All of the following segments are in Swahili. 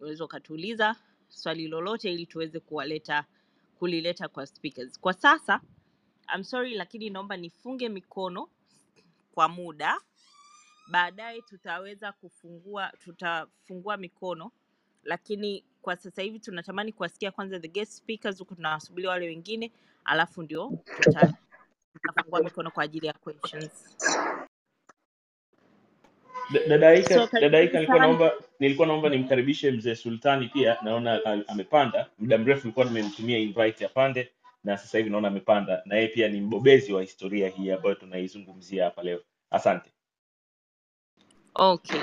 unaweza ukatuuliza swali lolote ili tuweze kuwaleta kulileta kwa speakers. Kwa sasa I'm sorry, lakini naomba nifunge mikono kwa muda, baadaye tutaweza kufungua tutafungua mikono, lakini kwa sasa hivi tunatamani kuwasikia kwanza the guest speakers, huku tunawasubiria wale wengine, alafu ndio tutafungua mikono kwa ajili ya questions. Da- Dada Aika, So dada Aika karibuni nilikuwa naomba nilikuwa naomba nimkaribishe mzee Sultani pia, naona amepanda. Muda mrefu nilikuwa nimemtumia invite apande na sasa hivi naona amepanda, na yeye pia ni mbobezi wa historia hii ambayo tunaizungumzia hapa leo. Asante. Okay,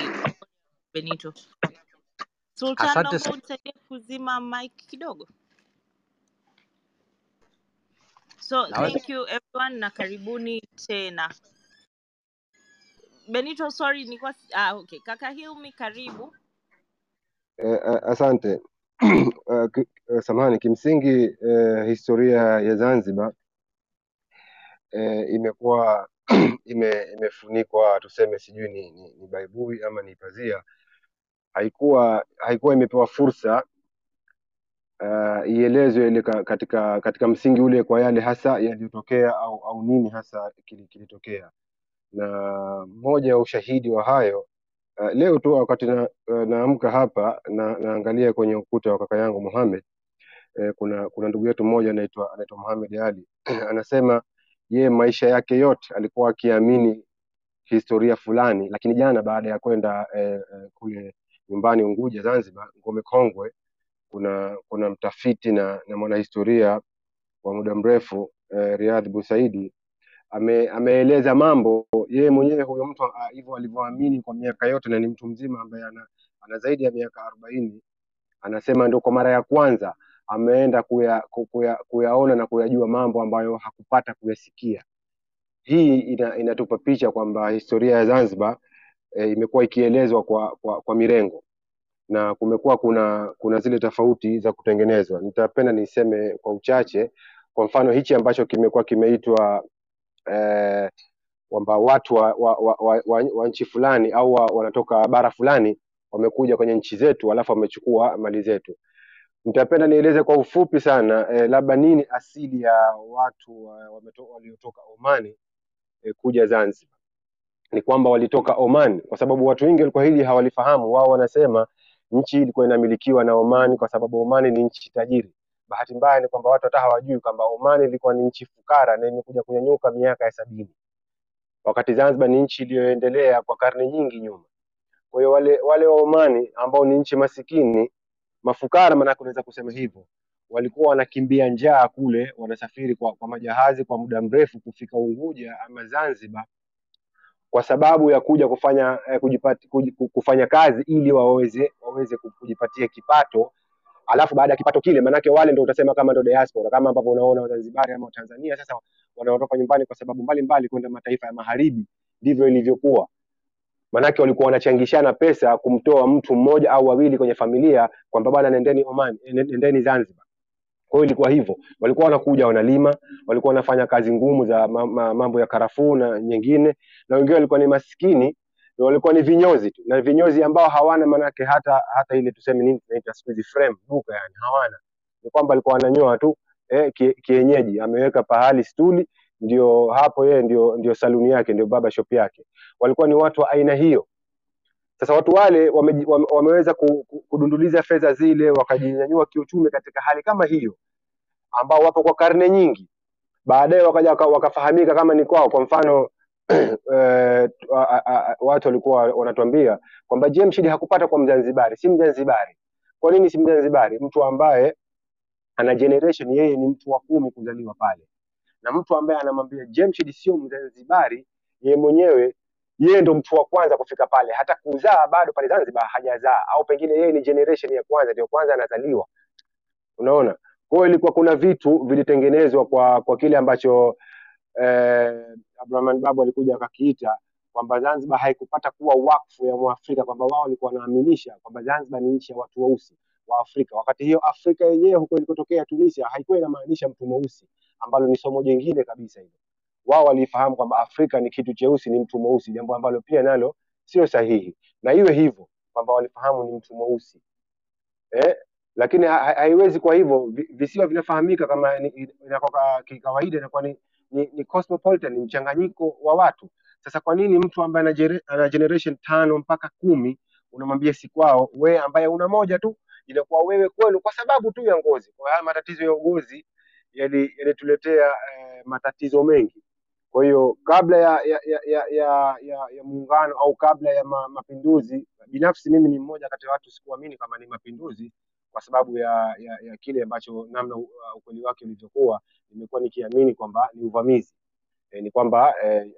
Benito. Sultan, naomba unisaidie kuzima mic kidogo. So thank you everyone na karibuni tena. Benito, sorry nilikuwa ah, okay. Kaka Hilmi karibu. Eh, asante. Eh, eh, Samahani, kimsingi eh, historia ya Zanzibar eh, imekuwa ime, imefunikwa tuseme, sijui ni, ni, ni baibui ama ni pazia, haikuwa haikuwa imepewa fursa uh, ielezwe ile katika katika msingi ule kwa yale hasa yaliyotokea au au nini hasa kili- kilitokea, na moja ya ushahidi wa hayo uh, leo tu wakati na, uh, naamka hapa na naangalia kwenye ukuta wa kaka yangu Mohamed eh, kuna kuna ndugu yetu mmoja anaitwa anaitwa Mohamed Ali. Anasema ye maisha yake yote alikuwa akiamini historia fulani, lakini jana baada ya kwenda eh, eh, kule nyumbani Unguja Zanzibar, Ngome Kongwe, kuna kuna mtafiti na, na mwanahistoria wa muda mrefu eh, Riyadh Busaidi ame, ameeleza mambo yeye mwenyewe huyo mtu hivyo alivyoamini kwa miaka yote, na ni mtu mzima ambaye ana, ana zaidi ya miaka arobaini anasema ndio kwa mara ya kwanza ameenda kuya, kuya, kuyaona na kuyajua mambo ambayo hakupata kuyasikia. Hii ina, inatupa picha kwamba historia ya Zanzibar e, imekuwa ikielezwa kwa, kwa, kwa mirengo na kumekuwa kuna kuna zile tofauti za kutengenezwa. Nitapenda niseme kwa uchache, kwa mfano hichi ambacho kimekuwa kimeitwa eh, kwamba watu wa, wa, wa, wa, wa, wa nchi fulani au wa, wanatoka bara fulani wamekuja kwenye nchi zetu alafu wamechukua mali zetu. Nitapenda nieleze kwa ufupi sana eh, labda nini asili ya watu wa, waliotoka Omani eh, kuja Zanzibar. Ni kwamba walitoka Oman, kwa sababu watu wengi walikuwa hili hawalifahamu. Wao wanasema nchi ilikuwa inamilikiwa na Oman kwa sababu Oman ni nchi tajiri. Bahati mbaya ni kwamba watu hata hawajui kwamba Oman ilikuwa ni nchi fukara na imekuja kunyanyuka miaka ya sabini, wakati Zanzibar ni nchi iliyoendelea kwa karne nyingi nyuma. Kwa hiyo wale wale wa Omani ambao ni nchi masikini mafukara, maanake unaweza kusema hivyo, walikuwa wanakimbia njaa kule, wanasafiri kwa, kwa majahazi kwa muda mrefu kufika Unguja ama Zanzibar kwa sababu ya kuja kufanya eh, kujipati, kuj, kufanya kazi ili waweze waweze kujipatia kipato, alafu baada ya kipato kile, maanake wale ndio utasema kama ndio diaspora, kama ambavyo unaona Wazanzibari ama Watanzania sasa wanaondoka nyumbani kwa sababu mbalimbali kwenda mataifa ya magharibi, ndivyo ilivyokuwa. Maanake walikuwa wanachangishana pesa kumtoa mtu mmoja au wawili kwenye familia, kwamba bwana, nendeni Oman, eh, nendeni Zanzibar. Kwa hiyo ilikuwa hivyo, walikuwa wanakuja wanalima, walikuwa wanafanya kazi ngumu za ma, ma, mambo ya karafuu na nyingine, na wengine walikuwa ni maskini walikuwa ni vinyozi tu, na vinyozi ambao hawana manake hata hata ile tuseme nini tunaita siku hizi frame duka, yani hawana, ni kwamba alikuwa ananyoa tu eh, kienyeji, ameweka pahali stuli, ndio hapo yeye ndio ndio saluni yake, ndio baba shop yake. Walikuwa ni watu wa aina hiyo. Sasa watu wale wame, wame, wameweza ku- ku- kudunduliza fedha zile, wakajinyanyua kiuchumi katika hali kama hiyo ambao wapo kwa karne nyingi, baadaye wakaja waka- wakafahamika kama ni kwao. Kwa mfano a- watu walikuwa wanatuambia kwamba Jemshid hakupata kwa Mzanzibari, si Mzanzibari. Kwa nini si Mzanzibari? Mtu ambaye ana generation, yeye ni mtu wa kumi kuzaliwa pale, na mtu ambaye anamwambia Jemshid sio Mzanzibari, yeye mwenyewe yeye ndo mtu wa kwanza kufika pale, hata kuzaa bado pale Zanzibar hajazaa, au pengine yeye ni generation ya kwanza, ndio kwanza anazaliwa unaona kwa hiyo ilikuwa kuna vitu vilitengenezwa kwa kwa kile ambacho eh, Abdurahman Babu alikuja akakiita kwamba Zanzibar haikupata kuwa wakfu ya Mwafrika, kwamba wao walikuwa wanaaminisha kwamba Zanzibar ni nchi ya watu weusi wa Afrika, wakati hiyo Afrika yenyewe huko ilikotokea Tunisia haikuwa inamaanisha mtu mweusi, ambalo ni somo jingine kabisa hilo. Wao walifahamu kwamba Afrika ni kitu cheusi, ni mtu mweusi, jambo ambalo pia nalo sio sahihi, na iwe hivyo kwamba walifahamu ni mtu mweusi. Eh, lakini ha- ha- haiwezi kwa hivyo. Visiwa vinafahamika kama inakuwa ka- kikawaida inakuwa ni, ni, ni cosmopolitan ni mchanganyiko wa watu. Sasa kwa nini mtu ambaye ana generation tano mpaka kumi unamwambia si kwao? Wewe ambaye una moja tu inakuwa wewe kwenu kwa sababu tu ya ngozi. Kwa haya matatizo ya ugozi yali- yalituletea eh, matatizo mengi. Kwa hiyo kabla ya ya ya ya, ya, ya, ya muungano au kabla ya ma, mapinduzi, binafsi mimi ni mmoja kati ya watu sikuamini kama ni mapinduzi kwa sababu ya, ya, ya kile ambacho namna uh, ukweli wake ulivyokuwa, nimekuwa nikiamini kwamba ni uvamizi. E, ni kwamba e,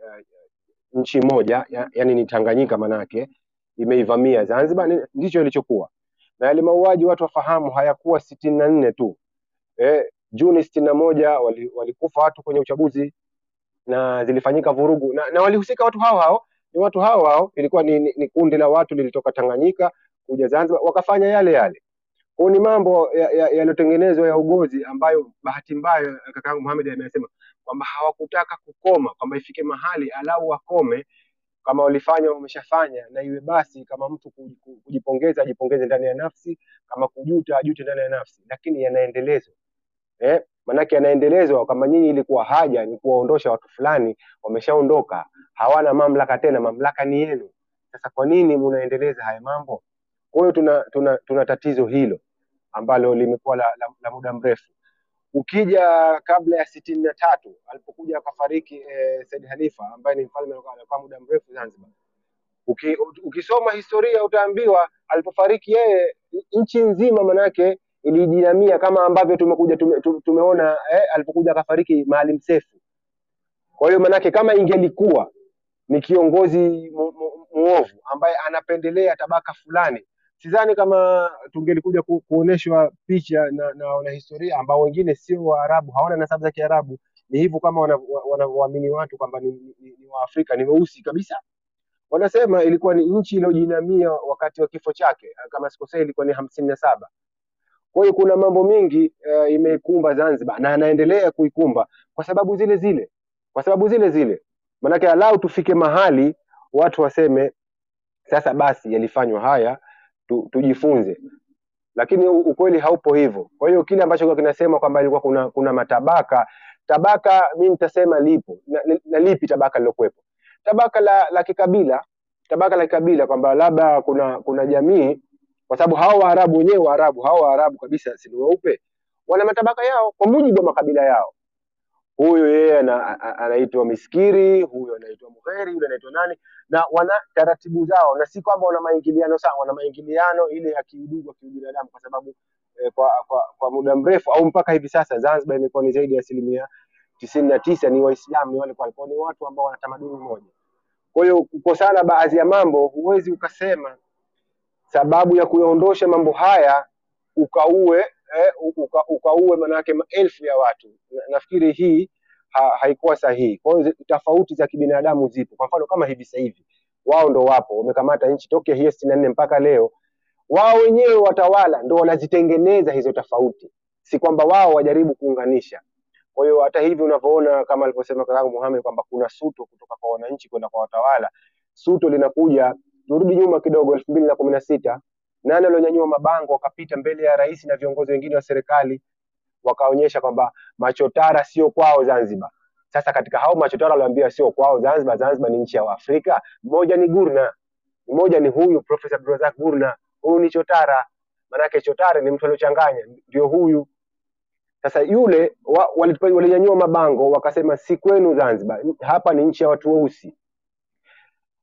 nchi moja ya, yani ni Tanganyika manake imeivamia Zanzibar, ndicho ilichokuwa. Na yale mauaji watu wafahamu hayakuwa sitini na nne tu. E, Juni sitini na moja wali- walikufa watu kwenye uchaguzi na zilifanyika vurugu. Na, na walihusika watu hao hao ni watu hao hao ilikuwa ni, ni, ni kundi la watu lilitoka Tanganyika kuja Zanzibar wakafanya yale yale kwa ni mambo yaliyotengenezwa ya, ya ugozi ambayo bahati mbaya kakaangu Mohamed amesema kwamba hawakutaka kukoma kwamba ifike mahali alau wakome kama walifanya wameshafanya na iwe basi kama mtu ku- ku- kujipongeza ajipongeze ndani ya nafsi kama kujuta ajute ndani ya nafsi lakini yanaendelezwa eh, manake yanaendelezwa kama nyinyi ilikuwa haja ni kuwaondosha watu fulani, wameshaondoka, hawana mamlaka tena, mamlaka ni yenu. Sasa kwa nini munaendeleza haya mambo? Kwa hiyo tuna, tuna, tuna tatizo hilo ambalo limekuwa la, la, la muda mrefu. Ukija kabla ya sitini na tatu alipokuja akafariki e, Said Khalifa ambaye ni mfalme alikuwa muda mrefu Zanzibar. Uki, ukisoma historia utaambiwa alipofariki yeye nchi nzima manake ilijinamia kama ambavyo tumekuja tume, tume, tumeona eh, alipokuja akafariki Maalim Seif. Kwa hiyo manake kama ingelikuwa ni kiongozi muovu ambaye anapendelea tabaka fulani, sidhani kama tungelikuja ku, kuonyeshwa picha na, na wanahistoria ambao wengine sio Waarabu, hawana nasabu za Kiarabu. Ni hivyo kama wanavyoamini watu kwamba ni, ni, ni, Waafrika, ni weusi kabisa wanasema ilikuwa ni nchi iliyojinamia wakati wa kifo chake, kama sikosei, ilikuwa ni hamsini na saba. Kwa hiyo kuna mambo mingi uh, imeikumba Zanzibar na anaendelea kuikumba kwa sababu zile zile, kwa sababu zile zile. Maanake alau tufike mahali watu waseme sasa basi yalifanywa haya tu, tujifunze, lakini ukweli haupo hivyo. Kwa hiyo kile ambacho kwa kinasema kwamba ilikuwa kuna, kuna matabaka tabaka, mimi nitasema lipo na, na, na lipi tabaka lilokuwepo? Tabaka la, la kikabila, tabaka la kikabila kwamba labda kuna kuna jamii, kwa sababu hao Waarabu wenyewe Waarabu hao Waarabu kabisa si weupe, wana matabaka yao kwa mujibu wa makabila yao huyu yeye anaitwa miskiri, huyu anaitwa mugheri, yule anaitwa nani, na wana taratibu zao, na si kwamba wana maingiliano sana. wana maingiliano ile ya kiudugu, kiubinadamu, kwa sababu eh, kwa, kwa, kwa muda mrefu au mpaka hivi sasa Zanzibar imekuwa ni zaidi ya asilimia tisini na tisa ni Waislamu, ni wale kwa ni watu ambao wana tamaduni moja. Kwa hiyo kukosana baadhi ya mambo, huwezi ukasema sababu ya kuyaondosha mambo haya ukaue eh, uka, ukaue manake maelfu ya watu. Na, nafikiri hii ha, haikuwa sahihi. Kwa hiyo tofauti za kibinadamu zipo. Kwa mfano kama hivi sasa hivi wao ndo wapo wamekamata nchi tokea hiyo sitini na nne mpaka leo, wao wenyewe watawala ndo wanazitengeneza hizo tofauti, si kwamba wao wajaribu kuunganisha. Kwa hiyo hata hivi unavyoona kama alivyosema kakaangu Muhammad kwamba kuna suto kutoka kwa wananchi kwenda kwa watawala, suto linakuja. Turudi nyuma kidogo, elfu mbili na kumi na sita nani alionyanyua mabango wakapita mbele ya rais na viongozi wengine wa serikali wakaonyesha kwamba machotara sio kwao Zanzibar. Sasa katika hao machotara walioambiwa sio kwao Zanzibar, Zanzibar ni nchi ya Waafrika, mmoja ni Gurna, mmoja ni huyu Profesa Abdulrazak Gurna, huyu ni chotara. Maanake chotara ni mtu aliochanganya, ndio huyu sasa yule wa, walinyanyua mabango wakasema si kwenu Zanzibar, hapa ni nchi ya watu weusi.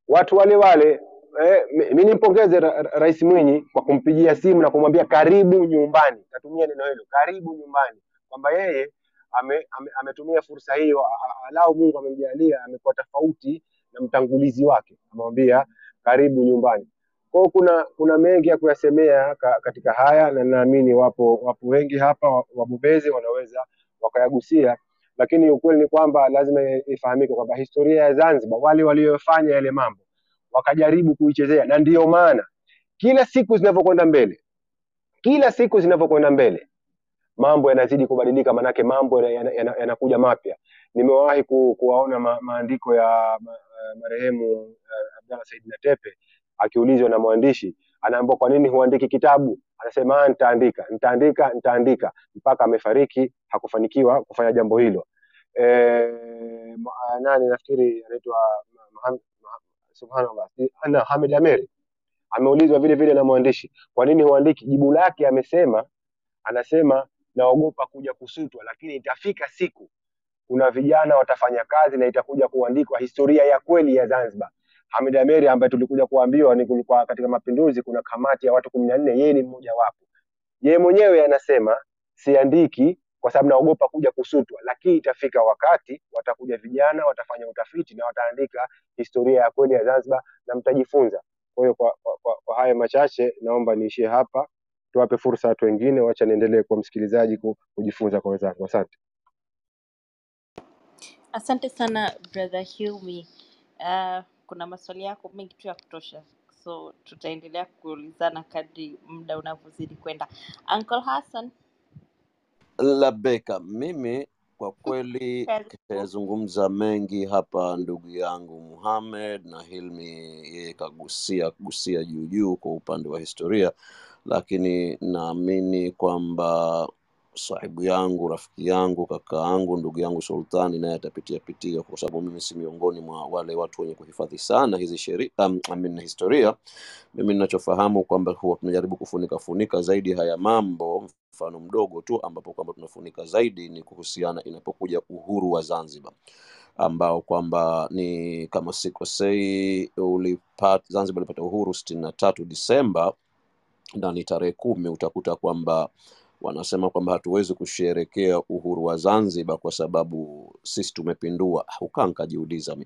Watu wale wale eh, mi nimpongeze ra, ra, Rais Mwinyi kwa kumpigia simu na kumwambia karibu nyumbani. Katumia neno hilo karibu nyumbani, kwamba yeye ame, ame, ametumia fursa hiyo, alau Mungu amemjalia, amekuwa tofauti na mtangulizi wake, amemwambia karibu nyumbani. Kwa kuna kuna mengi ya kuyasemea ka, katika haya na naamini wapo wapo wengi hapa wabobezi wanaweza wakayagusia, lakini ukweli ni kwamba lazima ifahamike kwamba historia ya Zanzibar, wale waliofanya yale mambo wakajaribu kuichezea, na ndiyo maana kila siku zinavyokwenda mbele, kila siku zinavyokwenda mbele mambo yanazidi kubadilika, manake mambo yanakuja yana, yana, yanakuja mapya. Nimewahi ku, kuwaona ma, maandiko ya ma, eh, marehemu uh, Abdalla Said Natepe akiulizwa na mwandishi, anaambiwa kwa nini huandiki kitabu? anasema "Ah, nitaandika nitaandika nitaandika mpaka amefariki hakufanikiwa kufanya jambo hilo E, nani nafikiri anaitwa subhanallah ana Hamid Ameri ameulizwa vile vile na mwandishi kwa nini huandiki jibu lake amesema anasema naogopa kuja kusutwa lakini itafika siku kuna vijana watafanya kazi na itakuja kuandikwa historia ya kweli ya Zanzibar. Hamid Ameri ambaye tulikuja kuambiwa ni kulikuwa katika mapinduzi kuna kamati ya watu kumi na nne, yeye ni mmoja wapo. Yeye mwenyewe anasema siandiki kwa sababu naogopa kuja kusutwa, lakini itafika wakati watakuja vijana watafanya utafiti na wataandika historia ya kweli ya Zanzibar na mtajifunza. Kwa hiyo kwa, kwa, kwa, kwa haya machache naomba niishie hapa, tuwape fursa watu wengine, wacha niendelee kwa msikilizaji kujifunza kwa wenzangu. Asante. Asante sana brother Hilmi. Uh, kuna maswali yako mengi tu ya kutosha, so tutaendelea kuulizana kadri muda unavyozidi kwenda. Uncle Hassan, Labeka, mimi kwa kweli karibu. kayazungumza mengi hapa ndugu yangu Muhamed na Hilmi, yeye kagusia gusia juu juu kwa upande wa historia, lakini naamini kwamba sahibu yangu, rafiki yangu, kaka yangu, ndugu yangu Sultani naye atapitia pitia, kwa sababu mimi si miongoni mwa wale watu wenye kuhifadhi sana hizi sheria um, I mean, historia mimi ninachofahamu kwamba huwa tunajaribu kufunika funika zaidi haya mambo mfano mdogo tu ambapo kwamba tunafunika zaidi ni kuhusiana inapokuja uhuru wa zanzibar. Ambao kwamba ni kama sikosei ulipat, zanzibar ilipata uhuru sitini na tatu disemba na ni tarehe kumi utakuta kwamba wanasema kwamba hatuwezi kusherekea uhuru wa zanzibar kwa sababu sisi tumepindua. Ukaa nkajiuliza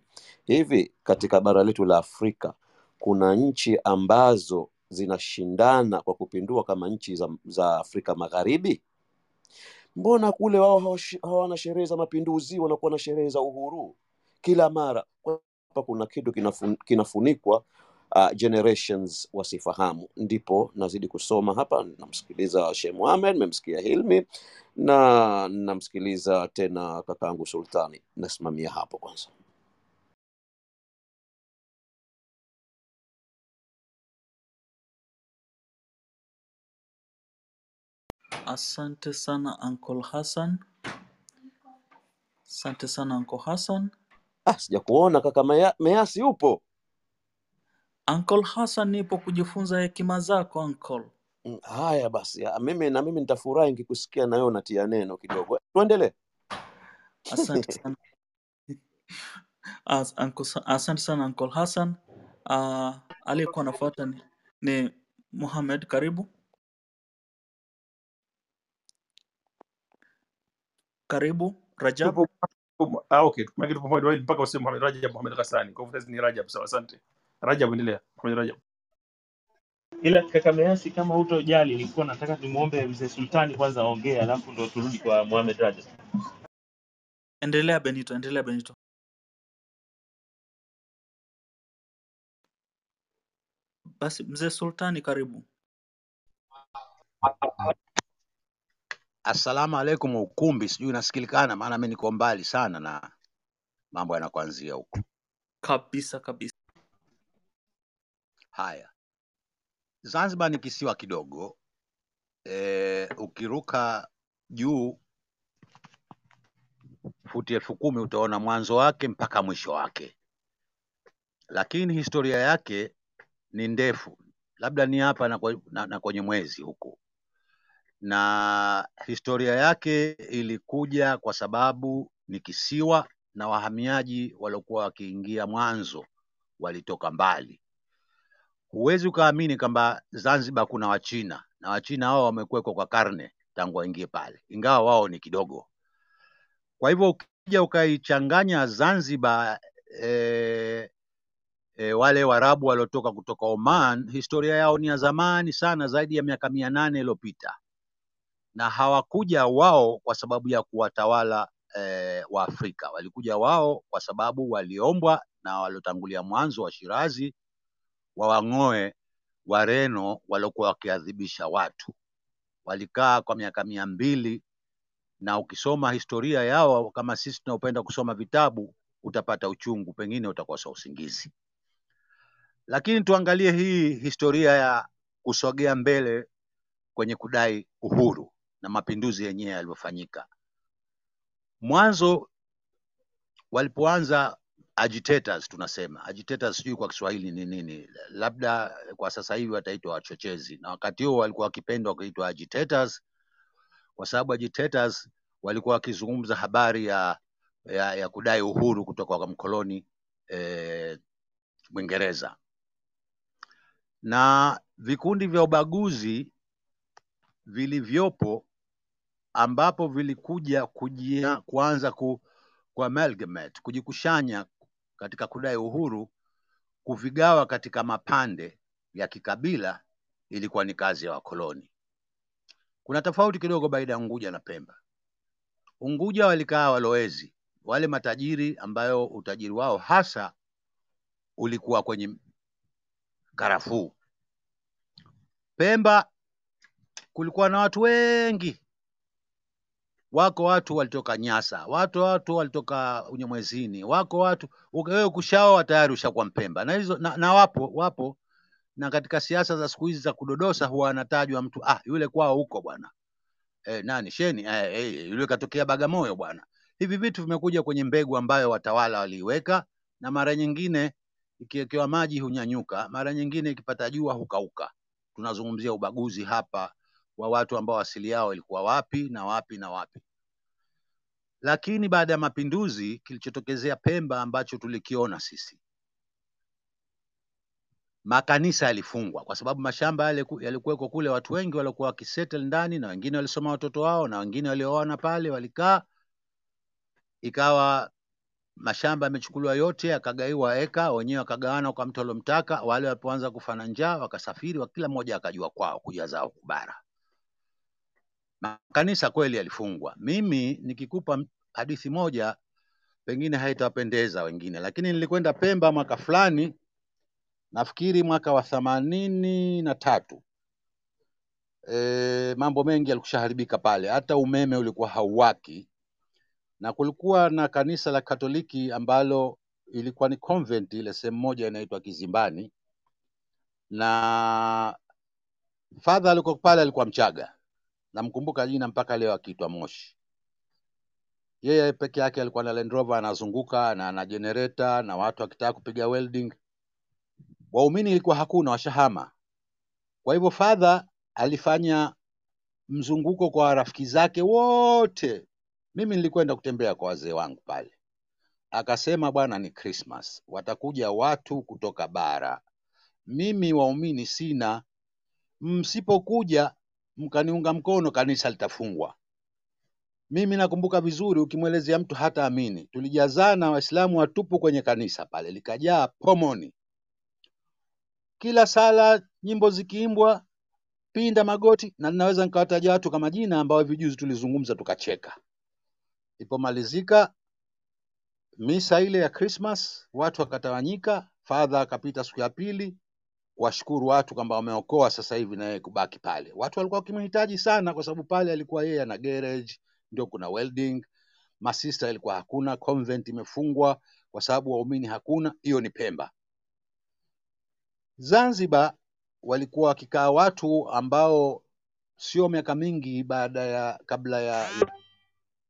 hivi katika bara letu la afrika kuna nchi ambazo zinashindana kwa kupindua kama nchi za, za afrika magharibi? Mbona kule wao hawana sherehe za mapinduzi wanakuwa na sherehe za uhuru? Kila mara hapa kuna kitu kinafun, kinafunikwa uh, generations wasifahamu. Ndipo nazidi kusoma hapa namsikiliza sheh muhamed memsikia hilmi na namsikiliza tena kakaangu sultani. Nasimamia hapo kwanza Asante sana Uncle Hassan. Asante sana Uncle Hassan. ah, sijakuona kaka Mea- measi upo Uncle Hassan, nipo kujifunza hekima zako Uncle. Mm, haya basi ah, mimi na mimi nitafurahi nikikusikia na wewe unatia neno kidogo tuendelee Asante sana As, Uncle, Sa- asante sana Uncle Hassan. Uh, aliyekuwa anafuata ni, ni Muhammad. Karibu, karibu Rajab. tupo tupo- ah, okay maana tupo mpaka useme Mohamed Rajab Mohamed Ghassani kwa hivyo ni Rajab sawa asante Rajab endelea Mohamed Rajab ila kaka Measi, kama hutojali, nilikuwa nataka nimwombe mzee Sultani kwanza aongee, alafu ndo turudi kwa Mohamed Rajab. Endelea Benito, endelea Benito. Basi mzee Sultani, karibu. Assalamu alaikum ukumbi, sijui unasikilikana, maana mi niko mbali sana na mambo yanakuanzia huko. Kabisa kabisa. Haya, Zanzibar ni kisiwa kidogo. E, ukiruka juu futi elfu kumi utaona mwanzo wake mpaka mwisho wake, lakini historia yake ni ndefu, labda ni hapa na, kwe- na, na kwenye mwezi huku, na historia yake ilikuja kwa sababu ni kisiwa na wahamiaji waliokuwa wakiingia mwanzo walitoka mbali. Huwezi ukaamini kwamba Zanzibar kuna Wachina na Wachina hao wamekuwekwa kwa karne tangu waingie pale, ingawa wao ni kidogo. Kwa hivyo ukija ukaichanganya Zanzibar e, e, wale Waarabu waliotoka kutoka Oman, historia yao ni ya zamani sana, zaidi ya miaka mia nane iliyopita, na hawakuja wao kwa sababu ya kuwatawala e, wa Afrika. Walikuja wao kwa sababu waliombwa na waliotangulia mwanzo wa Shirazi wawang'oe Wareno waliokuwa wakiadhibisha watu. Walikaa kwa miaka mia mbili na ukisoma historia yao kama sisi tunaopenda kusoma vitabu utapata uchungu, pengine utakosa usingizi. Lakini tuangalie hii historia ya kusogea mbele kwenye kudai uhuru na mapinduzi yenyewe yalivyofanyika. Mwanzo walipoanza agitators, tunasema. Agitators, sijui kwa Kiswahili ni nini, labda kwa sasa hivi wataitwa wachochezi, na wakati huo walikuwa wakipendwa kuitwa agitators kwa sababu agitators walikuwa wakizungumza habari ya, ya, ya kudai uhuru kutoka kwa mkoloni eh, Mwingereza. Na vikundi vya ubaguzi vilivyopo ambapo vilikuja kujia, kuanza ku, ku amalgamate, kujikushanya katika kudai uhuru, kuvigawa katika mapande ya kikabila ilikuwa ni kazi ya wakoloni. Kuna tofauti kidogo baina ya Unguja na Pemba. Unguja walikaa walowezi, wale matajiri ambayo utajiri wao hasa ulikuwa kwenye karafuu. Pemba kulikuwa na watu wengi, wako watu walitoka Nyasa, watu watu walitoka Unyamwezini, wako watu wewe kushaoa tayari ushakuwa Mpemba na hizo na, na wapo wapo na katika siasa za siku hizi za kudodosa huwa anatajwa mtu ah, yule kwao huko bwana e, nani Sheni e, e, yule katokea Bagamoyo bwana. Hivi vitu vimekuja kwenye mbegu ambayo watawala waliiweka, na mara nyingine ikiwekewa maji hunyanyuka, mara nyingine ikipata jua hukauka. Tunazungumzia ubaguzi hapa wa watu ambao asili yao ilikuwa wapi na wapi na wapi. Lakini baada ya mapinduzi, kilichotokezea Pemba ambacho tulikiona sisi, makanisa yalifungwa kwa sababu mashamba yale yalikuweko kule, watu wengi walikuwa wakisettle ndani, na wengine walisoma watoto wao, na wengine walioana pale walikaa, ikawa mashamba yamechukuliwa yote, yakagaiwa eka, wenyewe wakagawana kwa mtu aliomtaka. Wale walipoanza kufa na njaa, wakasafiri, wa- kila mmoja akajua kwao, kuja zao kubara. Makanisa kweli yalifungwa. Mimi nikikupa hadithi moja, pengine haitawapendeza wengine, lakini nilikwenda Pemba mwaka fulani, nafikiri mwaka wa themanini na tatu. E, mambo mengi yalikushaharibika pale, hata umeme ulikuwa hauwaki, na kulikuwa na kanisa la Katoliki ambalo ilikuwa ni convent ile sehemu moja inaitwa Kizimbani, na fadha alikuwa pale alikuwa Mchaga, namkumbuka jina mpaka leo akiitwa Moshi. Yeye peke yake alikuwa na Land Rover anazunguka na ana generator na watu wakitaka kupiga welding. Waumini ilikuwa hakuna, washahama. Kwa hivyo father alifanya mzunguko kwa rafiki zake wote. Mimi nilikwenda kutembea kwa wazee wangu pale, akasema bwana, ni Christmas, watakuja watu kutoka bara. Mimi waumini sina, msipokuja mkaniunga mkono, kanisa litafungwa. Mimi nakumbuka vizuri, ukimwelezea mtu hata amini. Tulijazana Waislamu watupu kwenye kanisa pale, likajaa pomoni. Kila sala nyimbo zikiimbwa, pinda magoti, na ninaweza nikawataja watu kama jina ambao hivi tulizungumza tukacheka. Ilipomalizika misa ile ya Christmas, watu wakatawanyika. Fadha akapita siku ya pili kuwashukuru watu kwamba wameokoa sasa hivi na yeye kubaki pale. Watu walikuwa wakimhitaji sana, kwa sababu pale alikuwa yeye ana garage, ndio kuna welding. Masista ilikuwa hakuna, convent imefungwa kwa sababu waumini hakuna. Hiyo ni Pemba. Zanzibar walikuwa wakikaa watu ambao sio miaka mingi baada ya kabla ya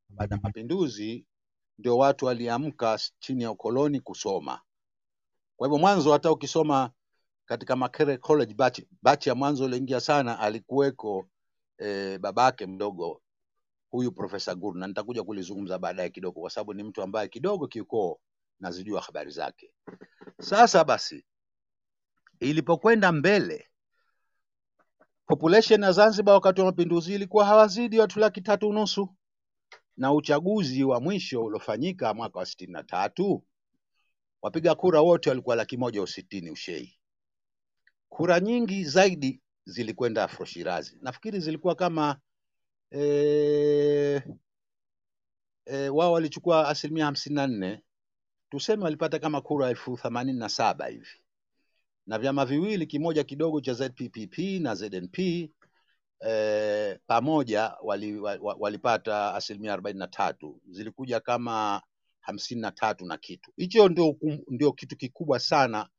baada ya mapinduzi, ndio watu waliamka chini ya ukoloni kusoma. Kwa hivyo mwanzo, hata ukisoma katika Makerere College batch, batch ya mwanzo iliingia sana, alikuweko eh, babake mdogo huyu Profesa Guru, na nitakuja kulizungumza baadaye kidogo, kwa sababu ni mtu ambaye kidogo kiukoo nazijua habari zake. Sasa basi, ilipokwenda mbele population ya Zanzibar wakati wa mapinduzi ilikuwa hawazidi watu laki tatu nusu, na uchaguzi wa mwisho uliofanyika mwaka wa sitini na tatu wapiga kura wote walikuwa laki moja usitini ushei. Kura nyingi zaidi zilikwenda Afro nafikiri zilikuwa kama eh, e, wao walichukua asilimia hamsini na nne tuseme walipata kama kura elfu themanini na saba hivi, na vyama viwili, kimoja kidogo cha ZPPP na ZNP eh, pamoja wali, wa- wa- walipata asilimia arobaini na tatu zilikuja kama hamsini na tatu na kitu. Hicho ndio, ndio kitu kikubwa sana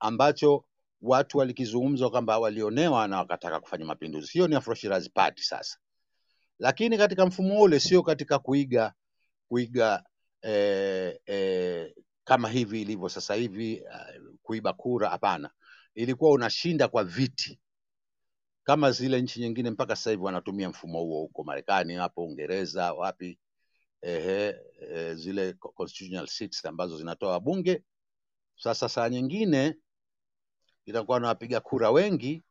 ambacho watu walikizungumzwa kwamba walionewa na wakataka kufanya mapinduzi. Hiyo ni Afro Shirazi Party sasa, lakini katika mfumo ule, sio katika kuiga kuiga eh, eh, kama hivi ilivyo sasa hivi eh, kuiba kura. Hapana, ilikuwa unashinda kwa viti kama zile nchi nyingine. Mpaka sasa hivi wanatumia mfumo huo huko Marekani, hapo Uingereza, wapi ehe, eh, zile constitutional seats ambazo zinatoa wabunge. Sasa saa nyingine inakuwa na wapiga kura wengi,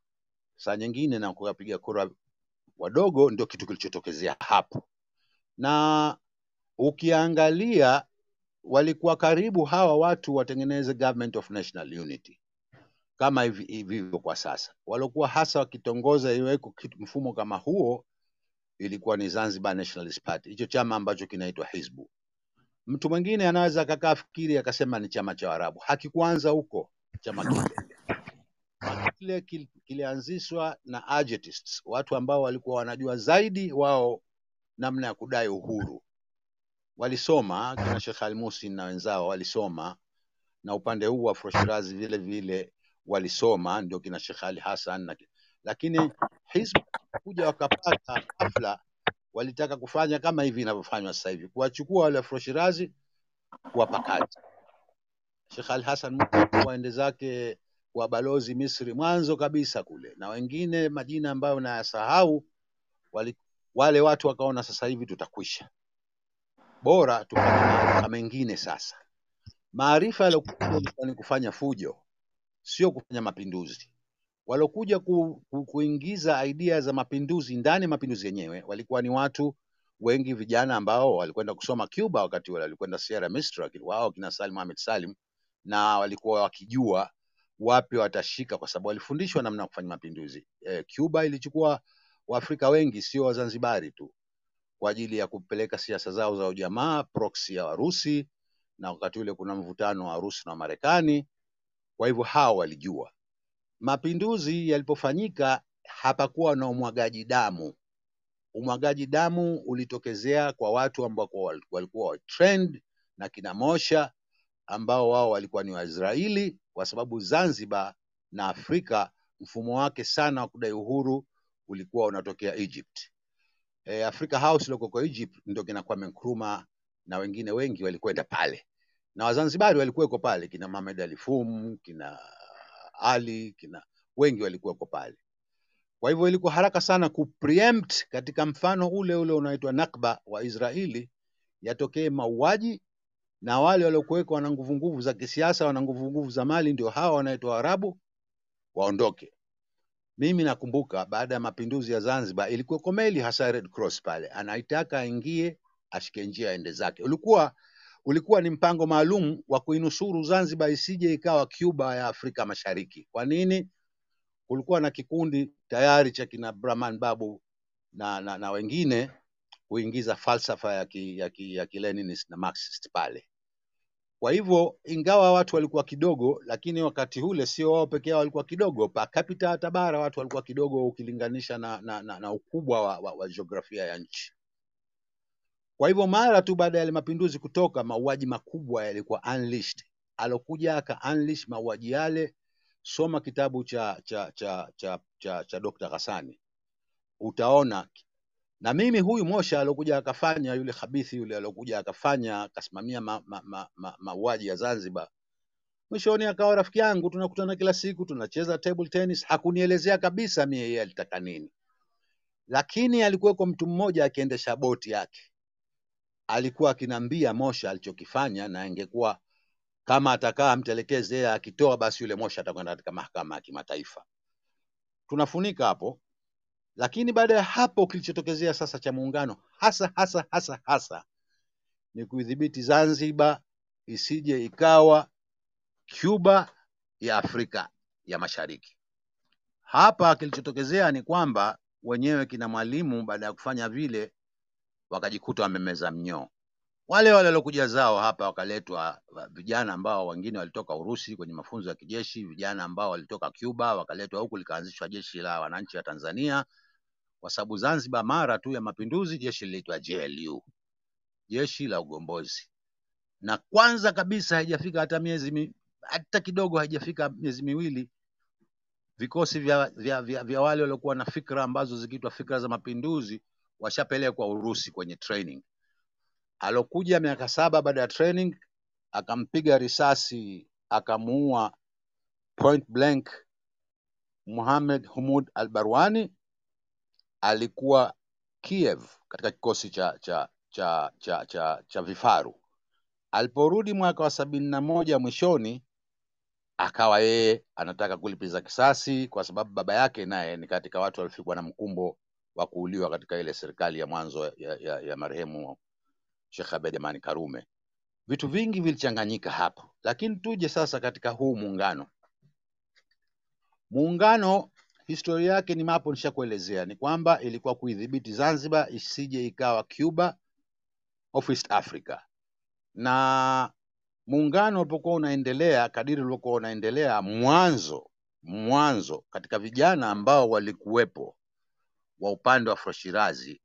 saa nyingine na kuwapiga kura wadogo. Ndio kitu kilichotokezea hapo, na ukiangalia walikuwa karibu hawa watu watengeneze government of national unity kama hivivyo kwa sasa. Waliokuwa hasa wakitongoza iweko mfumo kama huo ilikuwa ni Zanzibar Nationalist Party, hicho chama ambacho kinaitwa Hizbu. Mtu mwingine anaweza akakaa fikiri akasema ni chama cha Waarabu. Hakikuanza huko chama kile. Kile kilianzishwa na agitists, watu ambao walikuwa wanajua zaidi wao namna ya kudai uhuru. Walisoma kina Sheikh Al na wenzao walisoma, na upande huu wa Afro Shirazi vile vile walisoma, ndio kina Sheikh Ali Hassan na, lakini Hizb kuja wakapata hafla, walitaka kufanya kama hivi inavyofanywa sasa hivi, kuwachukua wale Afro Shirazi kuwapa. Sheikh Ali Hassan waende zake wa balozi Misri mwanzo kabisa kule, na wengine majina ambayo nayasahau, wale watu wakaona sasa hivi tutakwisha, bora tufanye mengine sasa. Maarifa yaliokuja ni kufanya fujo, sio kufanya mapinduzi. Walokuja ku, ku, kuingiza idea za mapinduzi ndani ya mapinduzi yenyewe walikuwa ni watu wengi vijana ambao walikwenda kusoma Cuba wakati ule, walikwenda Sierra Misri wao kina Salim Ahmed Salim, na walikuwa wakijua wapi watashika, kwa sababu walifundishwa namna ya kufanya mapinduzi. E, Cuba ilichukua Waafrika wengi, sio Wazanzibari tu, kwa ajili ya kupeleka siasa zao za ujamaa, proxy ya Warusi, na wakati ule kuna mvutano wa Warusi na Wamarekani. Kwa hivyo hao walijua mapinduzi yalipofanyika hapakuwa na umwagaji damu. Umwagaji damu ulitokezea kwa watu ambao walikuwa wa trend na kina Mosha ambao wao walikuwa ni Waisraeli, kwa sababu Zanzibar na Afrika mfumo wake sana wa kudai uhuru ulikuwa unatokea Egypt. E, Africa House iliyoko Egypt ndio kina Kwame Nkrumah na wengine wengi walikwenda pale, na Wazanzibari walikuweko pale, kina Mohamed Ali Fum, kina Ali, kina wengi walikuweko pale. Kwa hivyo ilikuwa haraka sana ku preempt katika mfano ule ule unaoitwa Nakba wa Israeli, yatokee mauaji na wale waliokuweko wana nguvu nguvu za kisiasa, wana nguvu nguvu za mali, ndio hawa wanaitwa Waarabu waondoke. Mimi nakumbuka baada ya mapinduzi ya Zanzibar ilikuweko meli hasa Red Cross pale, anaitaka aingie ashike njia aende zake. Ulikuwa ulikuwa ni mpango maalum wa kuinusuru Zanzibar isije ikawa Cuba ya Afrika Mashariki. Kwa nini? Kulikuwa na kikundi tayari cha kina Brahman Babu na, na, na wengine kuingiza falsafa ya ki, ya ki, na Marxist pale. Kwa hivyo ingawa watu walikuwa kidogo, lakini wakati ule sio wao peke yao walikuwa kidogo, per capita hata watu walikuwa kidogo ukilinganisha na, na, na, na ukubwa wa, wa, wa jiografia ya nchi. Kwa hivyo mara tu baada ya yale mapinduzi kutoka, mauaji makubwa yalikuwa unleashed. Alokuja aka unleash mauaji yale, soma kitabu cha cha cha cha cha, cha Dr. Ghassani utaona. Na mimi huyu Mosha aliokuja akafanya yule khabithi yule aliokuja akafanya akasimamia mauaji ma, ma, ma, ma ya Zanzibar mwishoni akawa rafiki yangu, tunakutana kila siku, tunacheza table tennis. Hakunielezea kabisa mie yeye alitaka nini, lakini alikuweko mtu mmoja akiendesha boti yake, alikuwa akinambia Mosha alichokifanya, na ingekuwa kama atakaa mtelekeze akitoa, basi yule Mosha atakwenda katika mahakama ya kimataifa. Tunafunika hapo, lakini baada ya hapo kilichotokezea sasa cha muungano hasa hasa hasa hasa ni kuidhibiti Zanzibar isije ikawa Cuba ya Afrika ya Mashariki. Hapa kilichotokezea ni kwamba wenyewe kina Mwalimu baada ya kufanya vile wakajikuta wamemeza mnyoo. Wale wale waliokuja zao hapa wakaletwa vijana ambao wengine walitoka Urusi kwenye mafunzo ya kijeshi, vijana ambao walitoka Cuba wakaletwa huku, likaanzishwa jeshi la wananchi wa Tanzania, kwa sababu Zanzibar mara tu ya mapinduzi jeshi liliitwa JLU, jeshi la ugombozi, na kwanza kabisa haijafika hata miezi mi, hata kidogo haijafika miezi miwili vikosi vya, vya, vya, vya wale waliokuwa na fikra ambazo zikiitwa fikra za mapinduzi washapelekwa Urusi kwenye training. Alokuja miaka saba baada ya training akampiga risasi akamuua point blank Muhammad Humud al-Barwani alikuwa Kiev katika kikosi cha cha cha cha cha, cha vifaru. Aliporudi mwaka wa sabini na moja mwishoni, akawa yeye anataka kulipiza kisasi, kwa sababu baba yake naye ni katika watu waliofikwa na mkumbo wa kuuliwa katika ile serikali ya mwanzo ya, ya, ya marehemu Sheikh Abeid Amani Karume. Vitu vingi vilichanganyika hapo, lakini tuje sasa katika huu muungano. Muungano historia yake ni mapo, nishakuelezea ni kwamba ilikuwa kuidhibiti Zanzibar isije ikawa Cuba of East Africa, na muungano ulipokuwa unaendelea, kadiri ulivyokuwa unaendelea, mwanzo mwanzo katika vijana ambao walikuwepo wa upande wa Afro-Shirazi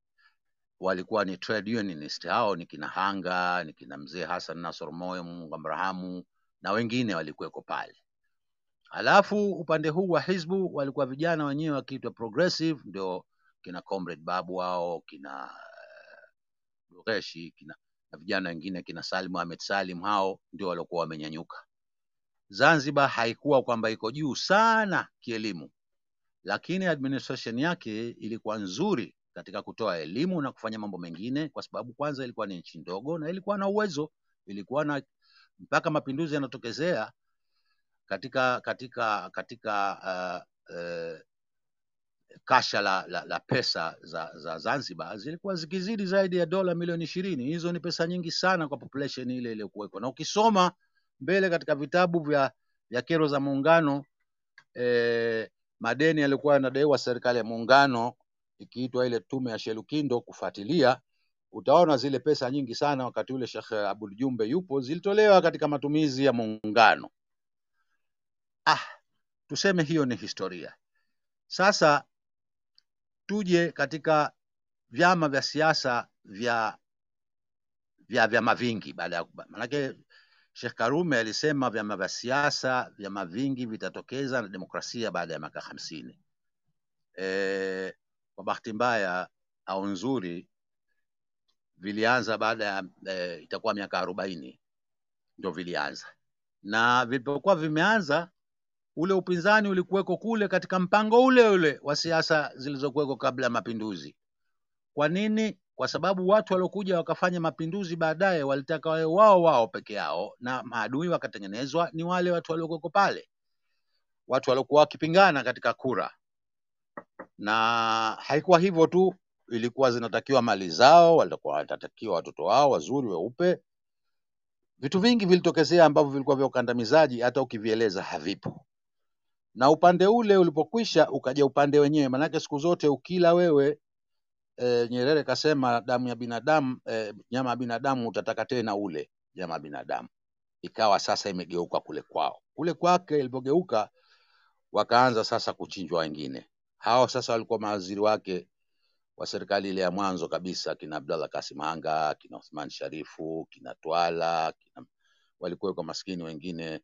walikuwa ni trade unionist. Hao ni kina Hanga, ni kina mzee Hassan Nasor Moyo, Mungu amrahamu, na wengine walikuweko pale. Halafu upande huu wa Hizbu walikuwa vijana wenyewe wakiitwa progressive, ndio kina Comrade Babu wao kina Dureshi kina na vijana wengine kina Salim Ahmed Salim, hao ndio waliokuwa wamenyanyuka. Zanzibar haikuwa kwamba iko juu sana kielimu, lakini administration yake ilikuwa nzuri katika kutoa elimu na kufanya mambo mengine, kwa sababu kwanza ilikuwa ni nchi ndogo na ilikuwa na uwezo, ilikuwa na mpaka mapinduzi yanatokezea katika katika katika uh, uh, kasha la, la, la pesa za, za Zanzibar zilikuwa zikizidi zaidi ya dola milioni ishirini. Hizo ni pesa nyingi sana kwa population ile iliyokuwekwa, na ukisoma mbele katika vitabu vya, vya kero za muungano eh, madeni yalikuwa yanadaiwa serikali ya muungano ikiitwa ile tume ya Shelukindo kufuatilia, utaona zile pesa nyingi sana wakati ule Sheikh Abdul Jumbe yupo, zilitolewa katika matumizi ya muungano. Ah, tuseme hiyo ni historia. Sasa tuje katika vyama vya siasa vya vya vyama vingi baada ya manake Sheikh Karume alisema vyama vya siasa vyama vingi vitatokeza na demokrasia baada ya miaka hamsini. E, kwa bahati mbaya au nzuri vilianza baada ya e, itakuwa miaka arobaini ndio vilianza, na vilipokuwa vimeanza ule upinzani ulikuweko kule katika mpango ule ule wa siasa zilizokuweko kabla ya mapinduzi. Kwa nini? Kwa sababu watu waliokuja wakafanya mapinduzi baadaye walitaka wawe wao wao peke yao, na maadui wakatengenezwa ni wale watu waliokuweko pale, watu waliokuwa wakipingana katika kura. Na haikuwa hivyo tu, ilikuwa zinatakiwa mali zao, walikuwa wanatakiwa watoto wao wazuri weupe. Vitu vingi vilitokezea ambavyo vilikuwa vya ukandamizaji, hata ukivieleza havipo na upande ule ulipokwisha ukaja upande wenyewe, manake siku zote ukila wewe e, Nyerere kasema damu ya binadamu e, nyama ya binadamu utataka tena ule nyama ya binadamu. Ikawa sasa imegeuka kule kwao, kule kwake ilipogeuka, wakaanza sasa kuchinjwa wengine. Hao sasa walikuwa mawaziri wake wa serikali ile ya mwanzo kabisa, kina Abdallah Kasim Anga, kina Uthman Sharifu, kina Twala, kina walikuwa maskini wengine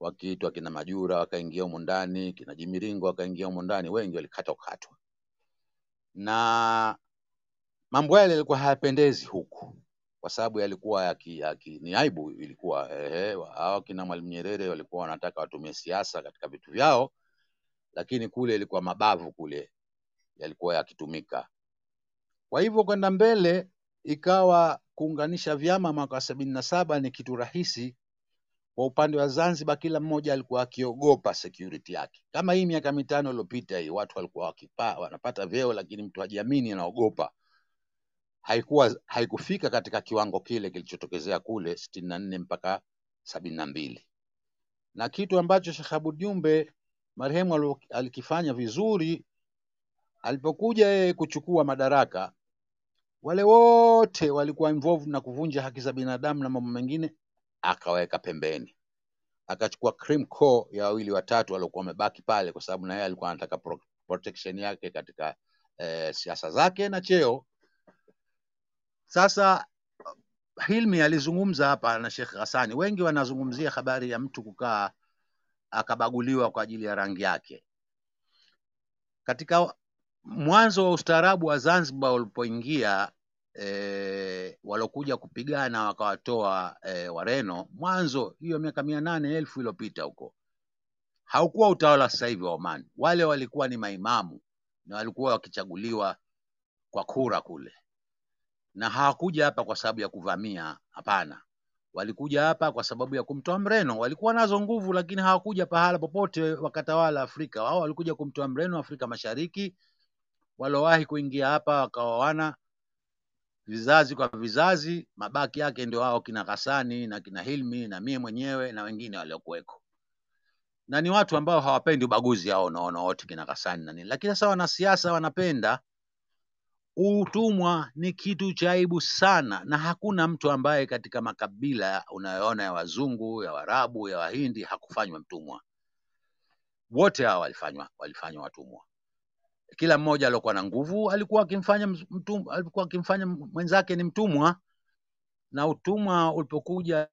wakiitwa kina Majura wakaingia humo ndani, kina Jimiringo wakaingia humo ndani, wengi walikatwa katwa, na mambo yale yalikuwa hayapendezi huku, kwa sababu yalikuwa yaki, yaki, ni aibu ilikuwa ehe, hao kina Mwalimu Nyerere walikuwa wanataka watumie siasa katika vitu vyao, lakini kule ilikuwa mabavu kule yalikuwa yakitumika. Kwa hivyo kwenda mbele ikawa kuunganisha vyama mwaka wa sabini na saba ni kitu rahisi kwa upande wa Zanzibar kila mmoja alikuwa akiogopa security yake. Kama hii miaka mitano iliyopita hii watu walikuwa wakipa, wanapata vyeo lakini mtu hajiamini anaogopa. Haikuwa haikufika katika kiwango kile kilichotokezea kule sitini na nne mpaka sabini na mbili na kitu ambacho Sheikh Abu Jumbe marehemu alikifanya vizuri alipokuja yeye kuchukua madaraka, wale wote walikuwa involved na kuvunja haki za binadamu na mambo mengine, akaweka pembeni akachukua cream core ya wawili watatu waliokuwa wamebaki pale, kwa sababu na yeye alikuwa anataka pro protection yake katika eh, siasa zake na cheo. Sasa Hilmi alizungumza hapa na Sheikh Hassani, wengi wanazungumzia habari ya mtu kukaa akabaguliwa kwa ajili ya rangi yake. Katika mwanzo wa ustaarabu wa Zanzibar ulipoingia e, walokuja kupigana wakawatoa e, Wareno mwanzo hiyo miaka mia nane elfu iliyopita huko, haukuwa utawala sasa hivi wa Oman. Wale walikuwa ni maimamu na walikuwa wakichaguliwa kwa kura kule, na hawakuja hapa kwa sababu ya kuvamia, hapana. Walikuja hapa kwa sababu ya kumtoa Mreno. Walikuwa nazo nguvu, lakini hawakuja pahala popote wakatawala Afrika. Wao walikuja kumtoa Mreno Afrika Mashariki. Walowahi kuingia hapa wakaoana vizazi kwa vizazi, mabaki yake ndio hao kina Hasani na kina Hilmi na mie mwenyewe na wengine waliokuweko, na ni watu ambao hawapendi ubaguzi hao, unaona wote kina Hasani na nini. Lakini sasa wanasiasa wanapenda Utumwa ni kitu cha aibu sana, na hakuna mtu ambaye katika makabila unayoona ya wazungu, ya Waarabu, ya Wahindi hakufanywa mtumwa. Wote hao walifanywa walifanywa watumwa. Kila mmoja aliokuwa na nguvu alikuwa akimfanya mtum, alikuwa akimfanya mwenzake ni mtumwa, na utumwa ulipokuja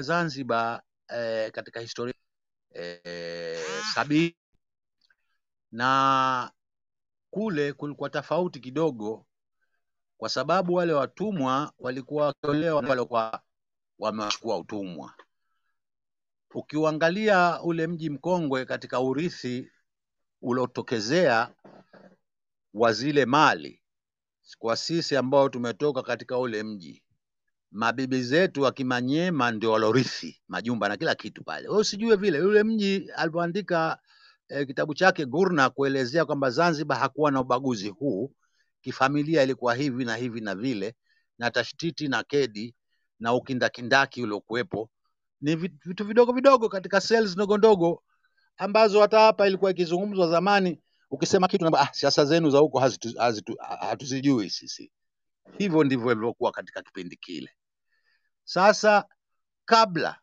Zanzibar eh, katika historia eh, sabini na kule kulikuwa tofauti kidogo kwa sababu wale watumwa walikuwa wakitolewa na walikuwa wamewachukua utumwa. Ukiuangalia ule mji mkongwe katika urithi uliotokezea wa zile mali, kwa sisi ambao tumetoka katika ule mji, mabibi zetu wa ndio walorithi majumba na kila kitu pale. Wewe usijue vile, yule mji alipoandika eh, kitabu chake Gurna kuelezea kwamba Zanzibar hakuwa na ubaguzi huu, kifamilia ilikuwa hivi na hivi na vile, na tashtiti na kedi na ukindakindaki uliokuwepo ni vitu vidogo vidogo katika sales ndogo ndogo ambazo hata hapa ilikuwa ikizungumzwa zamani. Ukisema kitu namba, ah, siasa zenu za huko hatuzijui sisi. Hivyo ndivyo ilivyokuwa katika kipindi kile. Sasa kabla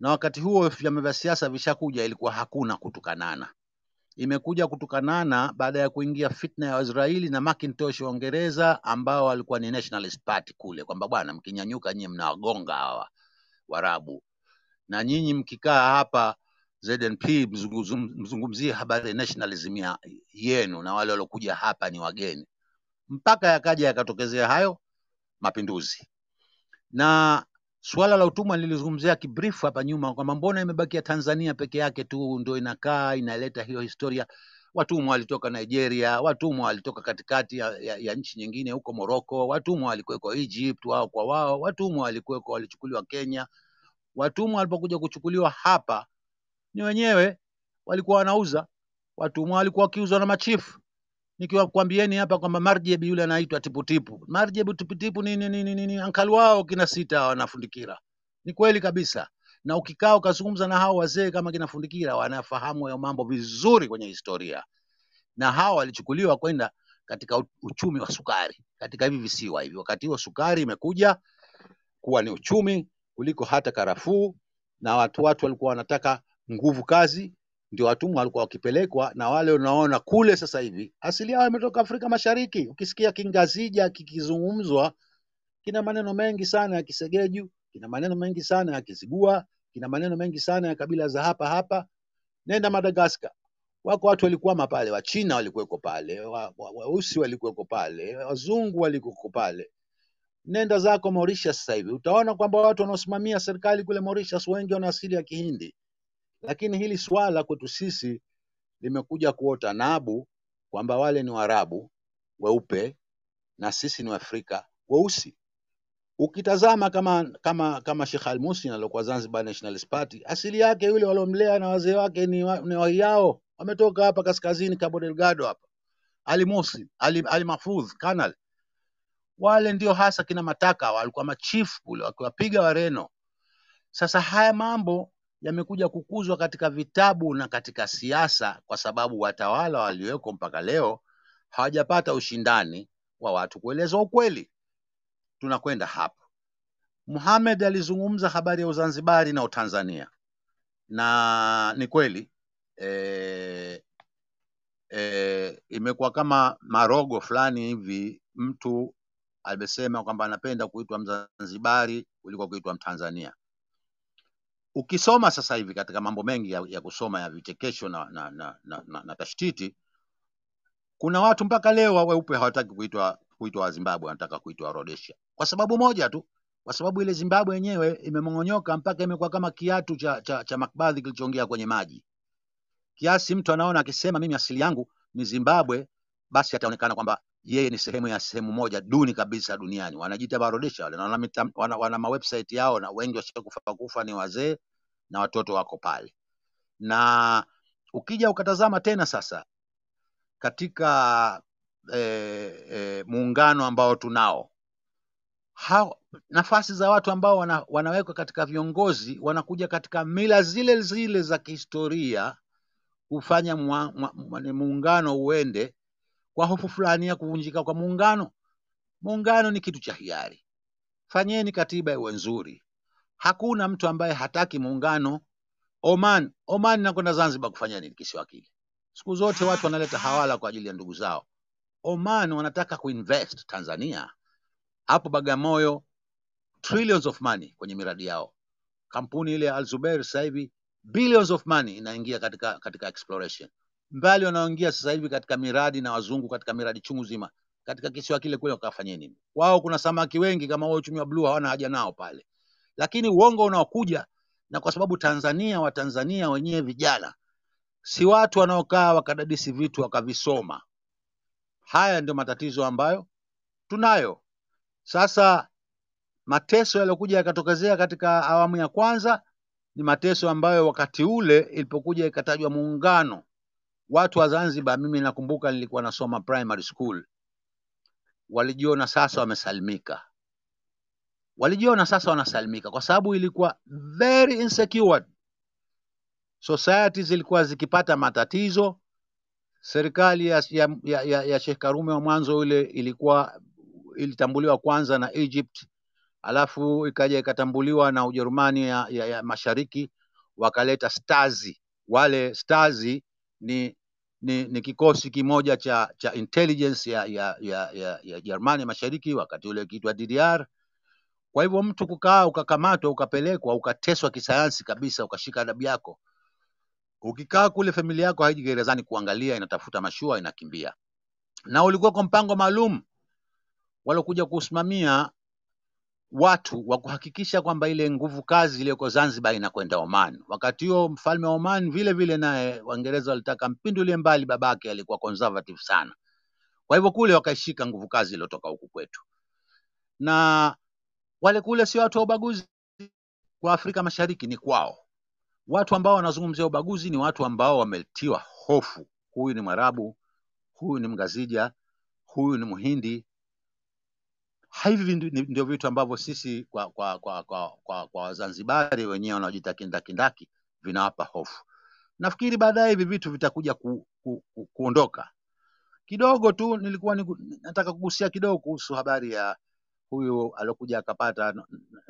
na wakati huo vyama vya siasa vishakuja, ilikuwa hakuna kutukanana. Imekuja kutukanana baada ya kuingia fitna ya Waisraeli na Macintosh wa Uingereza ambao walikuwa ni Nationalist Party kule, kwamba bwana, mkinyanyuka nyie mnawagonga hawa Warabu na nyinyi mkikaa hapa ZNP mzungumzie habari ya nationalism yenu na wale waliokuja hapa ni wageni, mpaka yakaja yakatokezea hayo mapinduzi. Na suala la utumwa nilizungumzia kibrief hapa nyuma kwamba mbona imebakia Tanzania peke yake tu ndio inakaa inaleta hiyo historia. Watumwa walitoka Nigeria, watumwa walitoka katikati ya, ya, ya nchi nyingine huko Moroko, watumwa walikuweko Egypt wao kwa wao, watumwa walikuweko walichukuliwa Kenya. Watumwa walipokuja kuchukuliwa hapa ni wenyewe walikuwa wanauza watumwa, walikuwa wakiuzwa na machifu. Nikiwakwambieni hapa kwamba Marjeb yule anaitwa Tiputipu, Marjeb Tiputipu ni, ni, ni, ni, ni, ni ankali wao kina sita wanafundikira. Ni kweli kabisa, na ukikaa ukazungumza na hao wazee kama kina Fundikira wanafahamu hayo mambo vizuri kwenye historia, na hao walichukuliwa kwenda katika uchumi wa sukari katika hivi visiwa hivi. Wakati huo sukari imekuja kuwa ni uchumi kuliko hata karafuu, na watu watu walikuwa wanataka nguvu kazi, ndio watumwa walikuwa wakipelekwa, na wale unaona kule sasa hivi asili yao imetoka Afrika Mashariki. Ukisikia Kingazija kikizungumzwa, kina maneno mengi sana ya Kisegeju, kina maneno mengi sana ya Kizigua, kina maneno mengi sana ya kabila za hapa hapa. Nenda Madagascar, wako watu walikwama pale, Wachina walikuweko pale, Weusi wa, wa, walikuweko pale, wazungu walikuweko pale nenda zako Mauritius sasa hivi utaona kwamba watu wanaosimamia serikali kule Mauritius wengi wana asili ya Kihindi, lakini hili swala kwetu sisi limekuja kuota nabu kwamba wale ni Waarabu weupe na sisi ni Waafrika weusi. Ukitazama kama kama kama Sheikh Al Muhsin aliokuwa Zanzibar Nationalist Party, asili yake yule waliomlea na wazee wake ni, wa, ni wametoka hapa kaskazini Cabo Delgado hapa. Ali Muhsin, Ali, Ali Mahfudh, Kanal wale ndio hasa kina Mataka walikuwa machifu kule wakiwapiga Wareno. Sasa haya mambo yamekuja kukuzwa katika vitabu na katika siasa, kwa sababu watawala walioweko mpaka leo hawajapata ushindani wa watu kueleza ukweli. Tunakwenda hapo. muhamed alizungumza habari ya Uzanzibari na Utanzania, na ni kweli e, e, imekuwa kama marogo fulani hivi. Mtu amesema kwamba anapenda kuitwa Mzanzibari kuliko kuitwa Mtanzania. ukisoma sasa hivi katika mambo mengi ya, ya kusoma ya vichekesho na, na, na, na, na, na tashtiti, kuna watu mpaka leo weupe hawataki kuitwa kuitwa Wazimbabwe, wanataka kuitwa Rhodesia kwa sababu moja tu, kwa sababu ile Zimbabwe yenyewe imemong'onyoka mpaka imekuwa kama kiatu cha, cha, cha makbadhi kilichoingia kwenye maji, kiasi mtu anaona akisema mimi asili yangu ni Zimbabwe, basi ataonekana kwamba yeye ni sehemu ya sehemu moja duni kabisa duniani. Wanajiita Barodesha wale, na wana, wana, wana mawebsite yao, na wengi washakufa kufa ni wazee na watoto wako pale. Na ukija ukatazama tena sasa katika eh, eh, muungano ambao tunao hao, nafasi za watu ambao wana, wanawekwa katika viongozi wanakuja katika mila zile zile za kihistoria kufanya muungano uende kwa hofu fulani ya kuvunjika kwa muungano. Muungano ni kitu cha hiari, fanyeni katiba iwe nzuri. Hakuna mtu ambaye hataki muungano. Oman, Oman nakwenda Zanzibar kufanya nini? Kisiwa kile, siku zote watu wanaleta hawala kwa ajili ya ndugu zao. Oman wanataka kuinvest Tanzania, hapo Bagamoyo, trillions of money kwenye miradi yao. Kampuni ile ya Al Zubair sasa hivi billions of money inaingia katika katika exploration, mbali wanaoingia sasa hivi katika miradi na wazungu katika miradi chungu zima katika kisiwa kile kule, wakafanya nini? Wao kuna samaki wengi kama wao, uchumi wa blue hawana haja nao pale, lakini uongo unaokuja na kwa sababu Tanzania, Watanzania wenyewe vijana si watu wanaokaa wakadadisi vitu wakavisoma. Haya ndio matatizo ambayo tunayo sasa. Mateso yaliyokuja yakatokezea katika awamu ya kwanza ni mateso ambayo wakati ule ilipokuja ikatajwa muungano, watu wa Zanzibar, mimi nakumbuka nilikuwa nasoma primary school, walijiona sasa wamesalimika, walijiona sasa wanasalimika kwa sababu ilikuwa very insecure. Society zilikuwa zikipata matatizo. Serikali ya, ya, ya, ya, Sheikh Karume wa mwanzo ile ilikuwa ilitambuliwa kwanza na Egypt alafu ikaja ikatambuliwa na Ujerumani ya, ya, ya mashariki wakaleta Stasi. Wale Stasi ni, ni, ni kikosi kimoja cha, cha intelligence ya, ya, ya, ya, ya Jerumani mashariki, wakati ule ikiitwa DDR. Kwa hivyo mtu kukaa ukakamatwa ukapelekwa ukateswa kisayansi kabisa, ukashika adabu yako, ukikaa kule familia yako haiji gerezani kuangalia, inatafuta mashua inakimbia, na ulikuwa kwa mpango maalum walokuja kusimamia watu wa kuhakikisha kwamba ile nguvu kazi iliyoko Zanzibar inakwenda Oman. Wakati huo mfalme wa Oman vile vile naye Waingereza walitaka mpindulie mbali, babake alikuwa conservative sana. Kwa hivyo kule wakaishika nguvu kazi iliyotoka huku kwetu, na wale kule si watu wa ubaguzi kwa Afrika Mashariki, ni kwao. Watu ambao wanazungumzia ubaguzi ni watu ambao wametiwa hofu, huyu ni Mwarabu, huyu ni Mgazija, huyu ni Mhindi, hivi ndi- ndi- ndio vitu ambavyo sisi kwa kwa kwa kwa, kwa, kwa Wazanzibari wenyewe wanaojita kindakindaki vinawapa hofu. Nafikiri baadaye hivi vitu vitakuja ku, ku, ku, kuondoka kidogo tu. Nilikuwa niku, nataka kugusia kidogo kuhusu habari ya huyu aliokuja akapata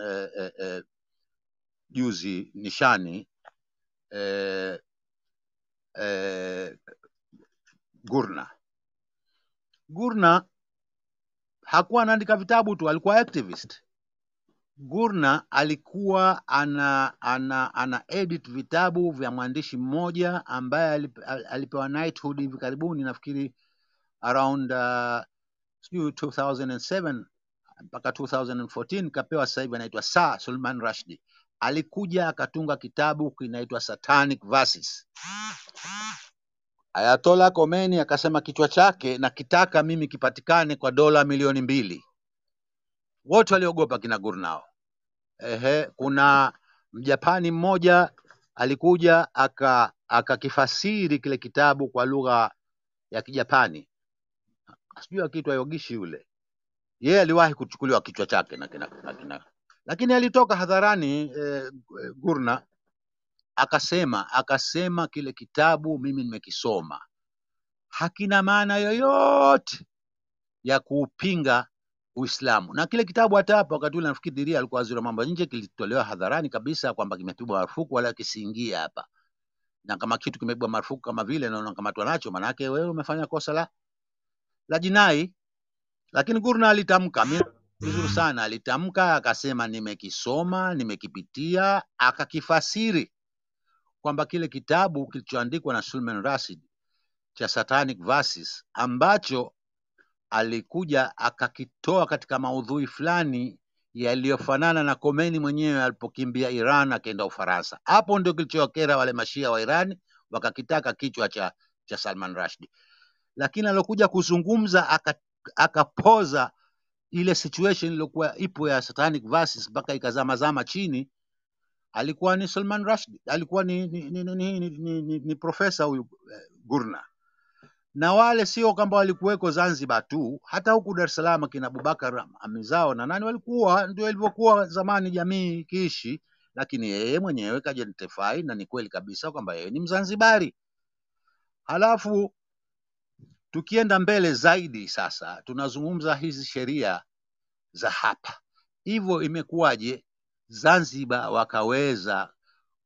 eh, eh, eh, juzi nishani eh, eh, Gurna. Gurna hakuwa anaandika vitabu tu, alikuwa activist. Gurna alikuwa ana, ana, ana edit vitabu vya mwandishi mmoja ambaye alip- alipewa knighthood hivi karibuni, nafikiri around uh, sijui 2007 mpaka 2014 kapewa, sasa hivi anaitwa Sir Sulman Rushdie. Alikuja akatunga kitabu kinaitwa Satanic Verses. Ayatollah Khomeini akasema kichwa chake na kitaka mimi kipatikane kwa dola milioni mbili. Wote waliogopa kina Gurnao. Ehe, kuna Mjapani mmoja alikuja aka akakifasiri kile kitabu kwa lugha ya Kijapani, sijui akiitwa Yogishi yule. Yeye aliwahi kuchukuliwa kichwa chake na kina, na kina. Lakini alitoka hadharani eh, Gurna akasema akasema kile kitabu mimi nimekisoma, hakina maana yoyote ya kuupinga Uislamu. Na kile kitabu hata hapo wakati ule nafikiri Diria alikuwa waziri wa mambo nje, kilitolewa hadharani kabisa kwamba kimepigwa marufuku wala kisiingie hapa, na kama kitu kimepigwa marufuku kama vile na unakamatwa nacho, maanake wewe umefanya kosa la, la jinai. Lakini Gurna alitamka, "Mi- vizuri sana, alitamka akasema, nimekisoma, nimekipitia, akakifasiri kwamba kile kitabu kilichoandikwa na Salman Rushdie cha Satanic Verses ambacho alikuja akakitoa katika maudhui fulani yaliyofanana na Khomeini mwenyewe alipokimbia Iran akaenda Ufaransa. Hapo ndio kilichowakera wale mashia wa Iran, wakakitaka kichwa cha, cha Salman Rushdie, lakini alokuja kuzungumza aka- akapoza ile situation iliyokuwa ipo ya Satanic Verses mpaka ikazamazama chini, alikuwa ni Salman Rushdie, alikuwa ni, ni, ni, ni, ni, ni, ni, ni profesa huyu eh, Gurna na wale sio kwamba walikuweko Zanzibar tu, hata huku Dar es Salaam kina Abubakar Amizao na nani walikuwa, ndio ilivyokuwa zamani jamii ikiishi, lakini yeye mwenyewe kajentify na ni kweli kabisa kwamba yeye ni Mzanzibari. Halafu tukienda mbele zaidi sasa, tunazungumza hizi sheria za hapa, hivyo imekuwaje Zanzibar wakaweza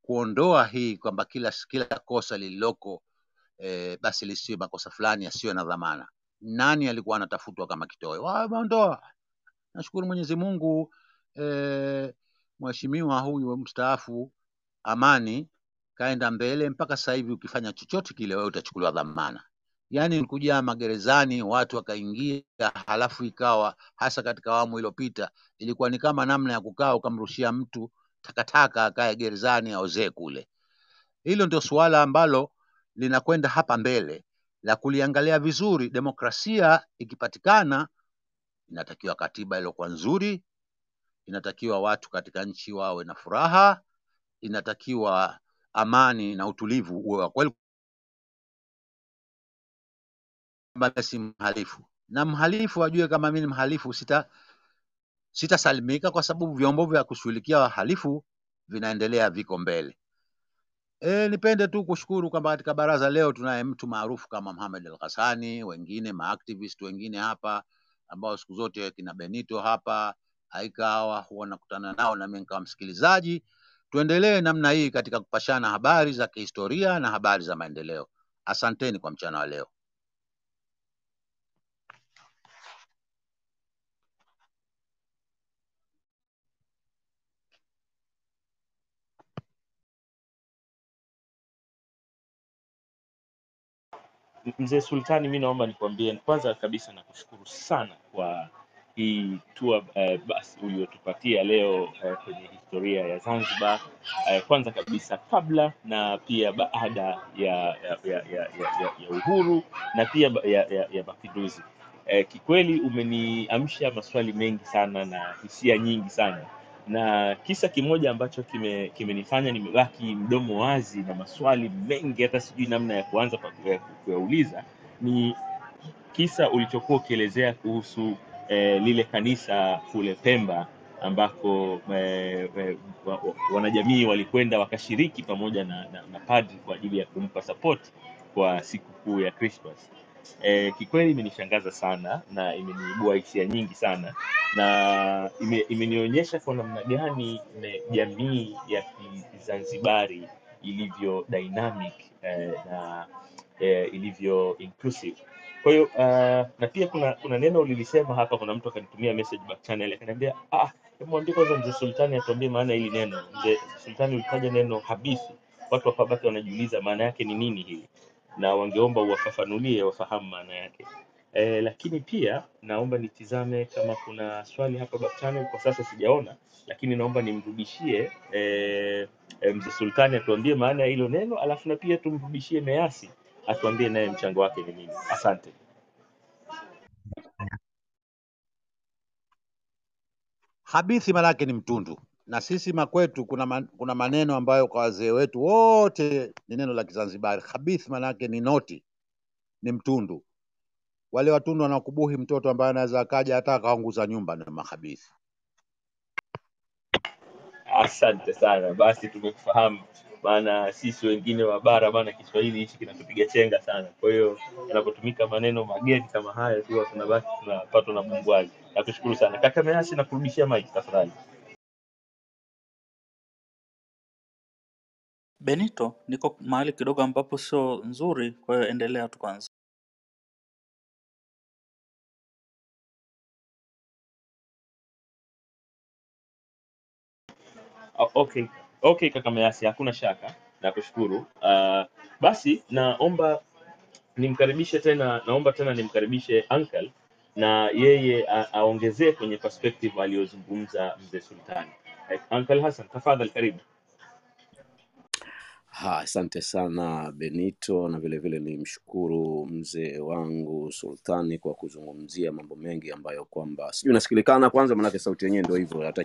kuondoa hii kwamba kila kila kosa lililoko e, basi lisiwe makosa fulani yasiyo na dhamana. Nani alikuwa anatafutwa kama kitoweo? Wameondoa. Nashukuru Mwenyezi Mungu e, mheshimiwa huyu mstaafu Amani kaenda mbele mpaka sasa hivi, ukifanya chochote kile wewe utachukuliwa dhamana. Yaani kuja magerezani watu wakaingia, halafu ikawa hasa katika awamu iliyopita ilikuwa ni kama namna ya kukaa ukamrushia mtu takataka akae gerezani aozee kule. Hilo ndio suala ambalo linakwenda hapa mbele la kuliangalia vizuri. Demokrasia ikipatikana, inatakiwa katiba iliyokuwa nzuri, inatakiwa watu katika nchi wawe na furaha, inatakiwa amani na utulivu uwe wa kweli, kwamba si mhalifu na mhalifu ajue kama mimi mhalifu, sita sitasalimika kwa sababu vyombo vya kushughulikia wahalifu vinaendelea, viko mbele. E, nipende tu kushukuru kwamba katika baraza leo tunaye mtu maarufu kama Mohamed Al Ghassani, wengine maactivist wengine hapa ambao siku zote kina Benito hapa aikawa huwa nakutana nao na mimi nikawa msikilizaji. Tuendelee namna hii katika kupashana habari za kihistoria na habari za maendeleo. Asanteni kwa mchana wa leo. Mzee Sultani, mi naomba nikwambie, kwanza kabisa nakushukuru sana kwa hii tour eh, basi uliotupatia leo eh, kwenye historia ya Zanzibar eh, kwanza kabisa kabla na pia baada ya ya, ya, ya, ya, ya, uhuru na pia ya, ya, ya mapinduzi. Eh, kikweli umeniamsha maswali mengi sana na hisia nyingi sana na kisa kimoja ambacho kime kimenifanya nimebaki mdomo wazi na maswali mengi hata sijui namna ya kuanza kuyauliza ni kisa ulichokuwa ukielezea kuhusu eh, lile kanisa kule Pemba ambako eh, eh, wa, wa, wanajamii walikwenda wakashiriki pamoja na, na, na padri kwa ajili ya kumpa support kwa sikukuu ya Christmas. Eh, kikweli imenishangaza sana na imeniibua hisia nyingi sana na ime, imenionyesha kwa namna gani jamii ya Kizanzibari ilivyo dynamic eh, na eh, ilivyo inclusive. Kwa hiyo uh, na pia kuna kuna neno ulilisema hapa, kuna mtu akanitumia message back channel akaniambia, ah, mwambie kwanza mzee Sultani atuambie maana ya hili neno. Mzee Sultani ulitaja neno habithi, watu wakabaki wanajiuliza maana yake ni nini hili, na wangeomba uwafafanulie wafahamu maana yake. E, lakini pia naomba nitizame kama kuna swali hapa baktani, kwa sasa sijaona, lakini naomba nimrudishie e, e, mzee Sultani atuambie maana ya hilo neno, alafu na pia tumrudishie Measi atuambie naye mchango wake ni nini. Asante. Habithi maanake ni mtundu, na sisi makwetu kuna, man, kuna maneno ambayo kwa wazee wetu wote ni neno la Kizanzibari. Habithi maanaake ni noti, ni mtundu. Wale watundu wanakubuhi mtoto ambaye anaweza akaja hata akaunguza nyumba ni mahabithi. Asante sana, basi tumekufahamu, maana sisi wengine wa bara maana Kiswahili hichi kinatupiga chenga sana. Kwa hiyo yanapotumika maneno mageni kama haya, huwa tunabaki tunapatwa na bungwazi. Nakushukuru sana kaka Measi, nakurudishia mic tafadhali. Benito, niko mahali kidogo ambapo sio nzuri, kwa hiyo endelea tu kwanza. Okay, okay kaka Measi, hakuna shaka, nakushukuru. Uh, basi naomba nimkaribishe tena, naomba tena nimkaribishe uncle na yeye aongezee kwenye perspective aliyozungumza mzee Sultani. Eh, Uncle Hassan, tafadhali karibu. Asante sana Benito, na vile vile nimshukuru mzee wangu Sultani kwa kuzungumzia mambo mengi ambayo kwamba sijui nasikilikana kwanza, manake sauti yenyewe ndio hivyo, hata